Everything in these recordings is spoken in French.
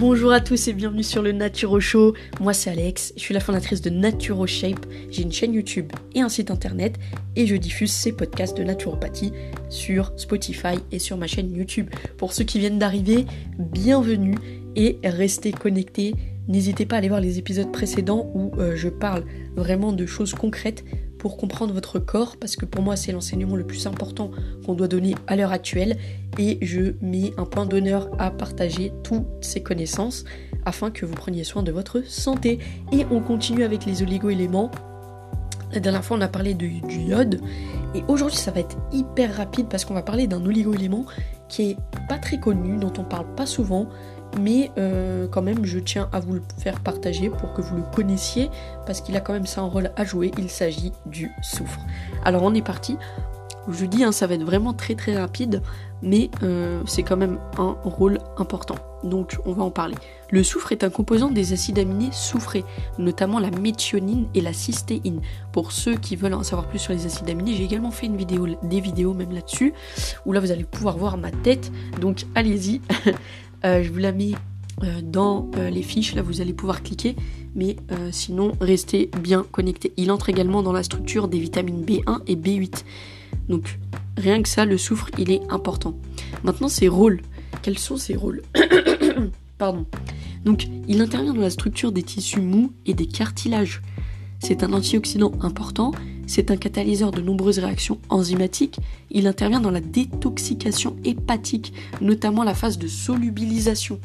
Bonjour à tous et bienvenue sur le Naturo Show. Moi c'est Alex, je suis la fondatrice de Naturo Shape. J'ai une chaîne YouTube et un site internet et je diffuse ces podcasts de naturopathie sur Spotify et sur ma chaîne YouTube. Pour ceux qui viennent d'arriver, bienvenue et restez connectés. N'hésitez pas à aller voir les épisodes précédents où euh, je parle vraiment de choses concrètes pour comprendre votre corps, parce que pour moi c'est l'enseignement le plus important qu'on doit donner à l'heure actuelle, et je mets un point d'honneur à partager toutes ces connaissances afin que vous preniez soin de votre santé. Et on continue avec les oligo-éléments. La dernière fois on a parlé du iode, et aujourd'hui ça va être hyper rapide parce qu'on va parler d'un oligo-élément qui est pas très connu, dont on parle pas souvent, mais euh, quand même je tiens à vous le faire partager pour que vous le connaissiez parce qu'il a quand même ça un rôle à jouer, il s'agit du soufre. Alors on est parti, je dis hein, ça va être vraiment très très rapide mais euh, c'est quand même un rôle important. Donc on va en parler. Le soufre est un composant des acides aminés soufrés, notamment la méthionine et la cystéine. Pour ceux qui veulent en savoir plus sur les acides aminés, j'ai également fait une vidéo, des vidéos même là-dessus, où là vous allez pouvoir voir ma tête. Donc allez-y, je vous la mets euh, dans euh, les fiches, là vous allez pouvoir cliquer, mais sinon restez bien connectés. Il entre également dans la structure des vitamines B1 et B8. Donc rien que ça, le soufre, il est important. Maintenant, ses rôles. Quels sont ses rôles Pardon. Donc, il intervient dans la structure des tissus mous et des cartilages. C'est un antioxydant important c'est un catalyseur de nombreuses réactions enzymatiques. Il intervient dans la détoxication hépatique, notamment la phase de solubilisation.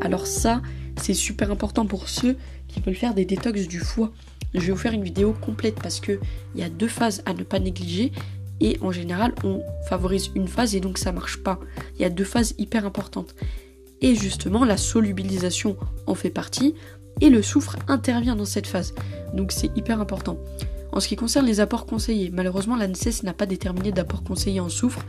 Alors ça, c'est super important pour ceux qui veulent faire des détox du foie. Je vais vous faire une vidéo complète parce qu'il y a deux phases à ne pas négliger et en général on favorise une phase et donc ça marche pas. Il y a deux phases hyper importantes. Et justement la solubilisation en fait partie et le soufre intervient dans cette phase. Donc c'est hyper important. En ce qui concerne les apports conseillés, malheureusement l'ANSES n'a pas déterminé d'apport conseillé en soufre.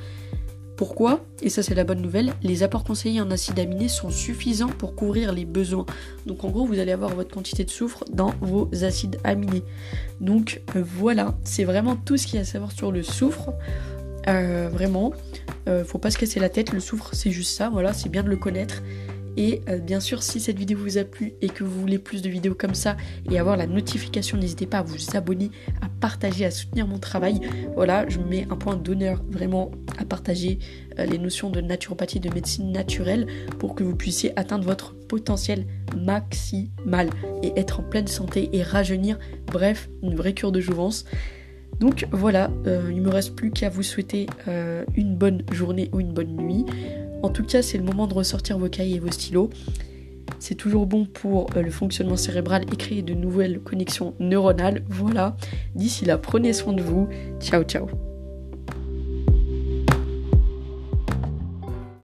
Pourquoi? Et ça c'est la bonne nouvelle, les apports conseillés en acides aminés sont suffisants pour couvrir les besoins. Donc en gros vous allez avoir votre quantité de soufre dans vos acides aminés. Donc euh, voilà, c'est vraiment tout ce qu'il y a à savoir sur le soufre. Euh, vraiment, euh, faut pas se casser la tête, le soufre c'est juste ça, voilà, c'est bien de le connaître. Et euh, bien sûr, si cette vidéo vous a plu et que vous voulez plus de vidéos comme ça et avoir la notification, n'hésitez pas à vous abonner, à partager, à soutenir mon travail. Voilà, je mets un point d'honneur vraiment à partager euh, les notions de naturopathie, de médecine naturelle pour que vous puissiez atteindre votre potentiel maximal et être en pleine santé et rajeunir. Bref, une vraie cure de jouvence. Donc voilà, euh, il me reste plus qu'à vous souhaiter une bonne journée ou une bonne nuit. En tout cas, c'est le moment de ressortir vos cahiers et vos stylos. C'est toujours bon pour euh, le fonctionnement cérébral et créer de nouvelles connexions neuronales. Voilà. D'ici là, prenez soin de vous. Ciao, ciao.